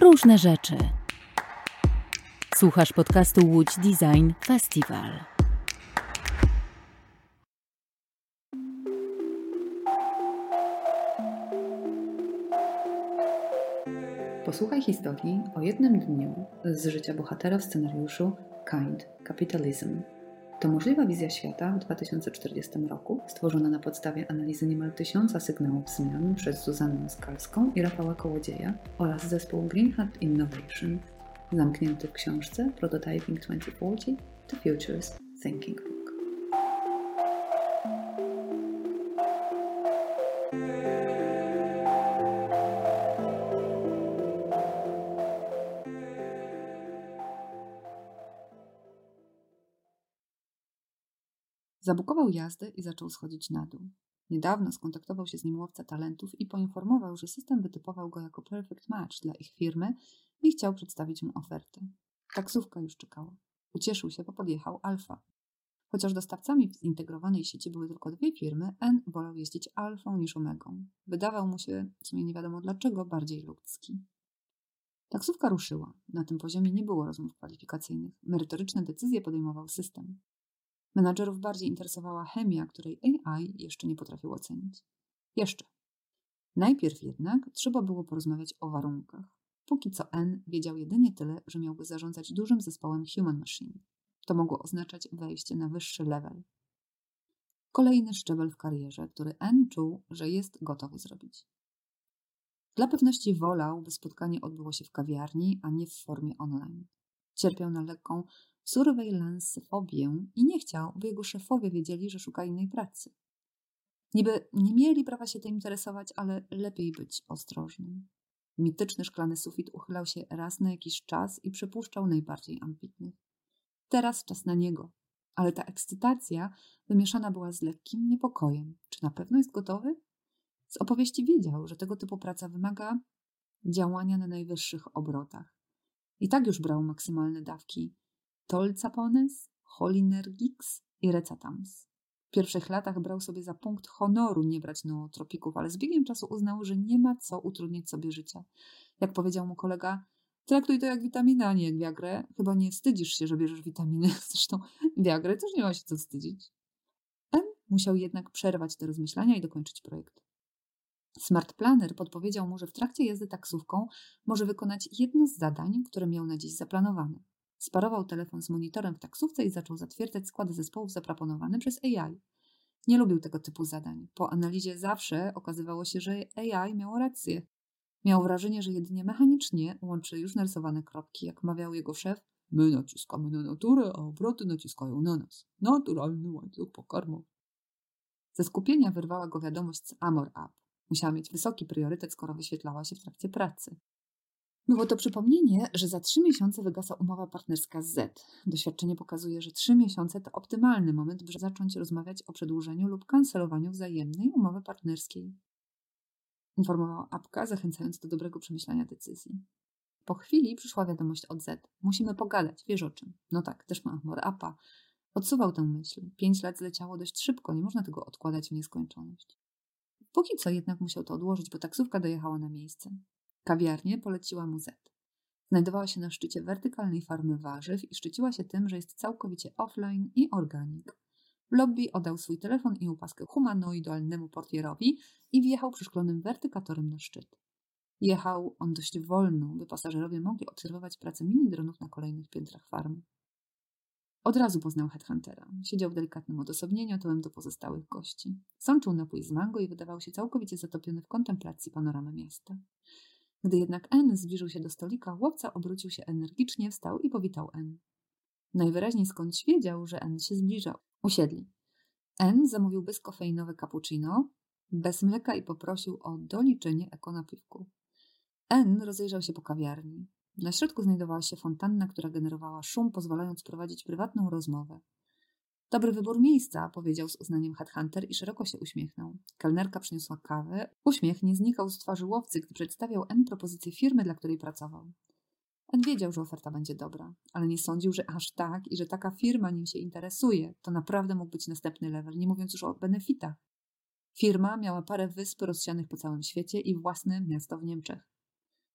różne rzeczy. Słuchasz podcastu Łódź Design Festival. Posłuchaj historii o jednym dniu z życia bohatera w scenariuszu Kind Capitalism. To możliwa wizja świata w 2040 roku, stworzona na podstawie analizy niemal tysiąca sygnałów zmian przez Zuzannę Skalską i Rafała Kołodzieja oraz zespół Green Hat Innovation, zamknięty w książce Prototyping 2040 – The Futures Thinking Book. Zabukował jazdę i zaczął schodzić na dół. Niedawno skontaktował się z nim łowca talentów i poinformował, że system wytypował go jako perfect match dla ich firmy i chciał przedstawić mu ofertę. Taksówka już czekała. Ucieszył się, bo podjechał Alfa. Chociaż dostawcami w zintegrowanej sieci były tylko dwie firmy, N wolał jeździć Alfą niż Omegą. Wydawał mu się, w sumie nie wiadomo dlaczego, bardziej ludzki. Taksówka ruszyła. Na tym poziomie nie było rozmów kwalifikacyjnych. Merytoryczne decyzje podejmował system. Menadżerów bardziej interesowała chemia, której AI jeszcze nie potrafił ocenić. Jeszcze. Najpierw jednak trzeba było porozmawiać o warunkach. Póki co N wiedział jedynie tyle, że miałby zarządzać dużym zespołem Human Machine. To mogło oznaczać wejście na wyższy level. Kolejny szczebel w karierze, który N czuł, że jest gotowy zrobić. Dla pewności wolał, by spotkanie odbyło się w kawiarni, a nie w formie online. Cierpiał na lekką surveillance-fobię i nie chciał, by jego szefowie wiedzieli, że szuka innej pracy. Niby nie mieli prawa się tym interesować, ale lepiej być ostrożnym. Mityczny szklany sufit uchylał się raz na jakiś czas i przepuszczał najbardziej ambitnych. Teraz czas na niego, ale ta ekscytacja wymieszana była z lekkim niepokojem. Czy na pewno jest gotowy? Z opowieści wiedział, że tego typu praca wymaga działania na najwyższych obrotach. I tak już brał maksymalne dawki Tolcapones, Cholinergix i Recatams. W pierwszych latach brał sobie za punkt honoru nie brać nootropików, ale z biegiem czasu uznał, że nie ma co utrudniać sobie życia. Jak powiedział mu kolega, traktuj to jak witaminę, a nie jak wiagrę. Chyba nie wstydzisz się, że bierzesz witaminy. Zresztą wiagrę też nie ma się co wstydzić. M musiał jednak przerwać te rozmyślania i dokończyć projekt. Smart Planner podpowiedział mu, że w trakcie jazdy taksówką może wykonać jedno z zadań, które miał na dziś zaplanowane. Sparował telefon z monitorem w taksówce i zaczął zatwierdzać składy zespołów zaproponowane przez AI. Nie lubił tego typu zadań. Po analizie zawsze okazywało się, że AI miało rację. Miał wrażenie, że jedynie mechanicznie łączy już narysowane kropki, jak mawiał jego szef. My naciskamy na naturę, a obroty naciskają na nas. Naturalny łańcuch pokarmowy. Ze skupienia wyrwała go wiadomość z Amor App. Musiała mieć wysoki priorytet, skoro wyświetlała się w trakcie pracy. Było to przypomnienie, że za trzy miesiące wygasa umowa partnerska z Z. Doświadczenie pokazuje, że trzy miesiące to optymalny moment, by zacząć rozmawiać o przedłużeniu lub kancelowaniu wzajemnej umowy partnerskiej. Informowała apka, zachęcając do dobrego przemyślenia decyzji. Po chwili przyszła wiadomość od Z. Musimy pogadać, wiesz o czym. No tak, też ma Amor Appa. Odsuwał tę myśl. Pięć lat zleciało dość szybko, nie można tego odkładać w nieskończoność. Póki co jednak musiał to odłożyć, bo taksówka dojechała na miejsce. Kawiarnię poleciła mu Z. Znajdowała się na szczycie wertykalnej farmy warzyw i szczyciła się tym, że jest całkowicie offline i organik. W lobby oddał swój telefon i upaskę humanoidalnemu portierowi i wjechał przeszklonym wertykatorem na szczyt. Jechał on dość wolno, by pasażerowie mogli obserwować pracę mini-dronów na kolejnych piętrach farmy. Od razu poznał Headhuntera. Siedział w delikatnym odosobnieniu, tyłem do pozostałych gości. Sączył napój z mango i wydawał się całkowicie zatopiony w kontemplacji panoramy miasta. Gdy jednak N zbliżył się do stolika, łowca obrócił się energicznie, wstał i powitał N. Najwyraźniej skądś wiedział, że N się zbliżał. Usiedli. N zamówił bezkofeinowe cappuccino, bez mleka i poprosił o doliczenie ekonapiwku. N rozejrzał się po kawiarni. Na środku znajdowała się fontanna, która generowała szum, pozwalając prowadzić prywatną rozmowę. Dobry wybór miejsca, powiedział z uznaniem headhunter i szeroko się uśmiechnął. Kelnerka przyniosła kawę. Uśmiech nie znikał z twarzy łowcy, gdy przedstawiał N propozycję firmy, dla której pracował. N wiedział, że oferta będzie dobra, ale nie sądził, że aż tak i że taka firma nim się interesuje. To naprawdę mógł być następny level, nie mówiąc już o benefitach. Firma miała parę wysp rozsianych po całym świecie i własne miasto w Niemczech.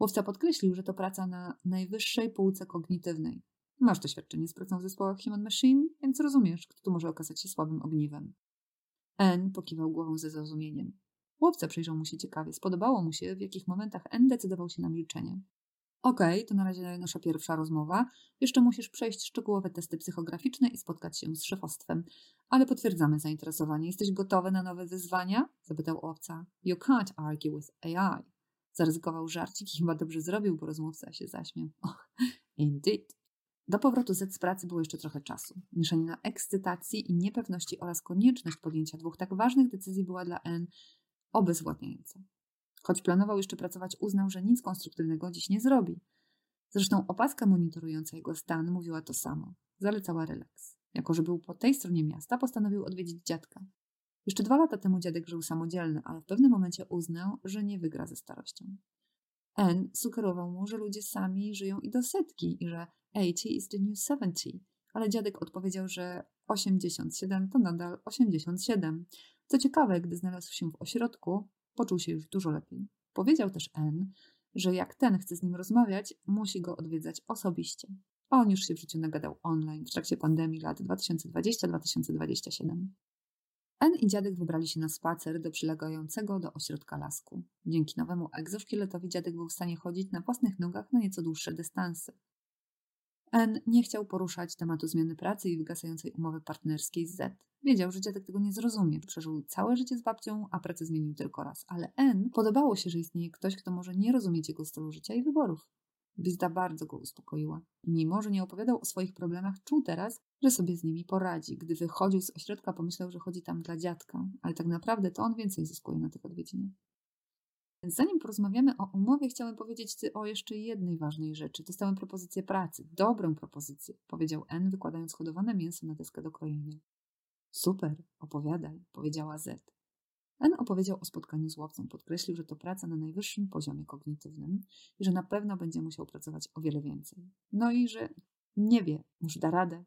Łowca podkreślił, że to praca na najwyższej półce kognitywnej. Masz doświadczenie z pracą w zespołach Human Machine, więc rozumiesz, kto tu może okazać się słabym ogniwem. N pokiwał głową ze zrozumieniem. Łowca przyjrzał mu się ciekawie. Spodobało mu się, w jakich momentach N decydował się na milczenie. Okej, okay, to na razie nasza pierwsza rozmowa. Jeszcze musisz przejść szczegółowe testy psychograficzne i spotkać się z szefostwem. Ale potwierdzamy zainteresowanie. Jesteś gotowy na nowe wyzwania? Zapytał łowca. You can't argue with AI. Zaryzykował żarcik i chyba dobrze zrobił, bo rozmówca się zaśmiał. Oh, indeed. Do powrotu Z z pracy było jeszcze trochę czasu. Mieszanina ekscytacji i niepewności oraz konieczność podjęcia dwóch tak ważnych decyzji była dla N obezwładniająca. Choć planował jeszcze pracować, uznał, że nic konstruktywnego dziś nie zrobi. Zresztą opaska monitorująca jego stan mówiła to samo. Zalecała relaks. Jako, że był po tej stronie miasta, postanowił odwiedzić dziadka. Jeszcze dwa lata temu dziadek żył samodzielny, ale w pewnym momencie uznał, że nie wygra ze starością. N sugerował mu, że ludzie sami żyją i do setki i że 80 is the new 70, ale dziadek odpowiedział, że 87 to nadal 87. Co ciekawe, gdy znalazł się w ośrodku, poczuł się już dużo lepiej. Powiedział też N, że jak ten chce z nim rozmawiać, musi go odwiedzać osobiście. On już się w życiu nagadał online w trakcie pandemii lat 2020-2027. N i dziadek wybrali się na spacer do przylegającego do ośrodka lasku. Dzięki nowemu egzoszkieletowi dziadek był w stanie chodzić na własnych nogach na nieco dłuższe dystanse. N nie chciał poruszać tematu zmiany pracy i wygasającej umowy partnerskiej z Z. Wiedział, że dziadek tego nie zrozumie. Przeżył całe życie z babcią, a pracę zmienił tylko raz. Ale N podobało się, że istnieje ktoś, kto może nie rozumieć jego stylu życia i wyborów. Wizda bardzo go uspokoiła. Mimo, że nie opowiadał o swoich problemach, czuł teraz, że sobie z nimi poradzi. Gdy wychodził z ośrodka, pomyślał, że chodzi tam dla dziadka, ale tak naprawdę to on więcej zyskuje na tych odwiedzinach. Zanim porozmawiamy o umowie, chciałem powiedzieć Ci o jeszcze jednej ważnej rzeczy. Dostałem propozycję pracy. Dobrą propozycję, powiedział N, wykładając hodowane mięso na deskę do krojenia. Super, opowiadaj, powiedziała Z. N opowiedział o spotkaniu z łowcą. Podkreślił, że to praca na najwyższym poziomie kognitywnym i że na pewno będzie musiał pracować o wiele więcej. No i że nie wie, może da radę.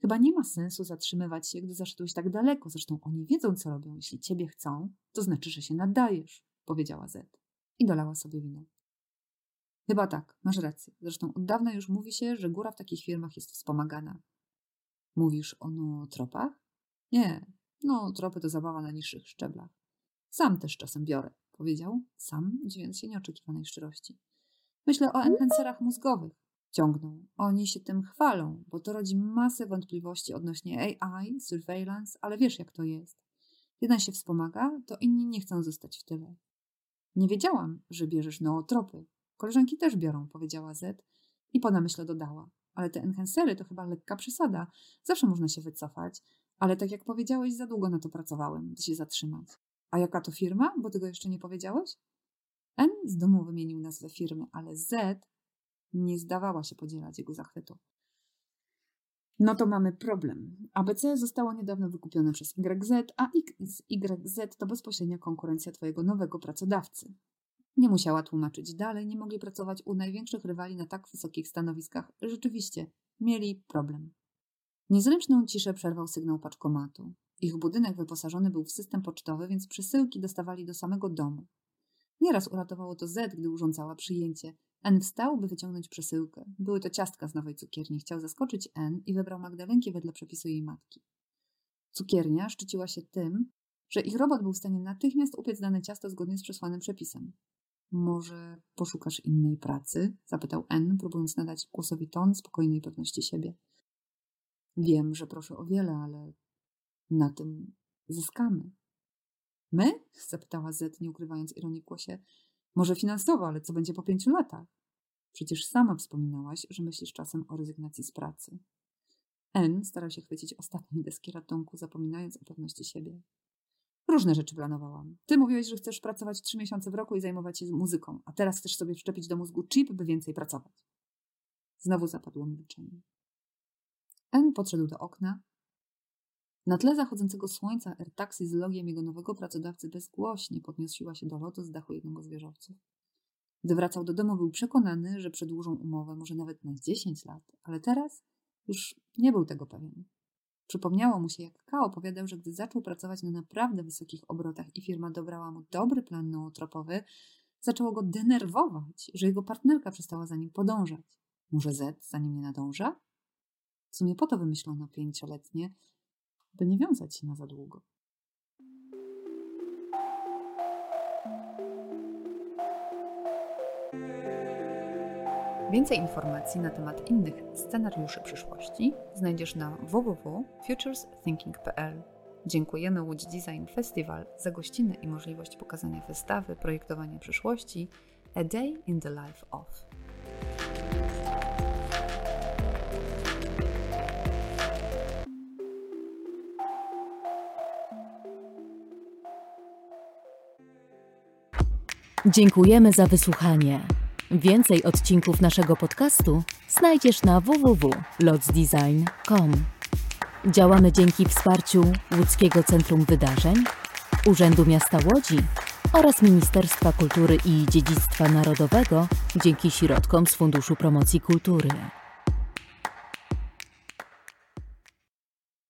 Chyba nie ma sensu zatrzymywać się, gdy zaszedłeś tak daleko. Zresztą oni wiedzą, co robią. Jeśli ciebie chcą, to znaczy, że się nadajesz powiedziała Z i dolała sobie wino. Chyba tak, masz rację. Zresztą od dawna już mówi się, że góra w takich firmach jest wspomagana. Mówisz o nootropach? Nie, no tropy to zabawa na niższych szczeblach. Sam też czasem biorę, powiedział, sam, dziwiąc się nieoczekiwanej szczerości. Myślę o enhancerach mózgowych. Ciągnął. Oni się tym chwalą, bo to rodzi masę wątpliwości odnośnie AI, surveillance, ale wiesz jak to jest. Jeden się wspomaga, to inni nie chcą zostać w tyle. Nie wiedziałam, że bierzesz nootropy. Koleżanki też biorą, powiedziała Z i po namyśle dodała. Ale te enhancery to chyba lekka przesada. Zawsze można się wycofać. Ale tak jak powiedziałeś, za długo na to pracowałem, by się zatrzymać. A jaka to firma? Bo tego jeszcze nie powiedziałeś? N z domu wymienił nazwę firmy, ale Z nie zdawała się podzielać jego zachwytu. No to mamy problem. ABC zostało niedawno wykupione przez YZ, a YZ to bezpośrednia konkurencja Twojego nowego pracodawcy. Nie musiała tłumaczyć dalej, nie mogli pracować u największych rywali na tak wysokich stanowiskach. Rzeczywiście, mieli problem. Niezręczną ciszę przerwał sygnał paczkomatu. Ich budynek wyposażony był w system pocztowy, więc przesyłki dostawali do samego domu. Nieraz uratowało to Z, gdy urządzała przyjęcie. N wstał, by wyciągnąć przesyłkę. Były to ciastka z nowej cukierni. Chciał zaskoczyć N i wybrał Magdalenki wedle przepisu jej matki. Cukiernia szczyciła się tym, że ich robot był w stanie natychmiast upiec dane ciasto zgodnie z przesłanym przepisem. Może poszukasz innej pracy? zapytał N, próbując nadać głosowi ton spokojnej pewności siebie. Wiem, że proszę o wiele, ale na tym zyskamy. My? zapytała Z, nie ukrywając ironii w głosie. Może finansowo, ale co będzie po pięciu latach? Przecież sama wspominałaś, że myślisz czasem o rezygnacji z pracy. N starał się chwycić ostatniej deski ratunku, zapominając o pewności siebie. Różne rzeczy planowałam. Ty mówiłeś, że chcesz pracować trzy miesiące w roku i zajmować się muzyką, a teraz chcesz sobie wszczepić do mózgu chip, by więcej pracować. Znowu zapadło milczenie. N podszedł do okna, na tle zachodzącego słońca air-taxi z logiem jego nowego pracodawcy bezgłośnie podniosła się do lotu z dachu jednego z wieżowców. Gdy wracał do domu, był przekonany, że przedłużą umowę, może nawet na 10 lat, ale teraz już nie był tego pewien. Przypomniało mu się, jak K opowiadał, że gdy zaczął pracować na naprawdę wysokich obrotach i firma dobrała mu dobry plan nootropowy, Zaczęło go denerwować, że jego partnerka przestała za nim podążać. Może Z za nim nie nadąża? W sumie po to wymyślono pięcioletnie, by nie wiązać się na za długo. Więcej informacji na temat innych scenariuszy przyszłości znajdziesz na www.futuresthinking.pl. Dziękujemy Łódź Design Festival za gościnę i możliwość pokazania wystawy Projektowanie przyszłości A Day in the Life of. Dziękujemy za wysłuchanie. Więcej odcinków naszego podcastu znajdziesz na www.lotsdesign.com. Działamy dzięki wsparciu Łódzkiego Centrum Wydarzeń, Urzędu Miasta Łodzi oraz Ministerstwa Kultury i Dziedzictwa Narodowego dzięki środkom z Funduszu Promocji Kultury.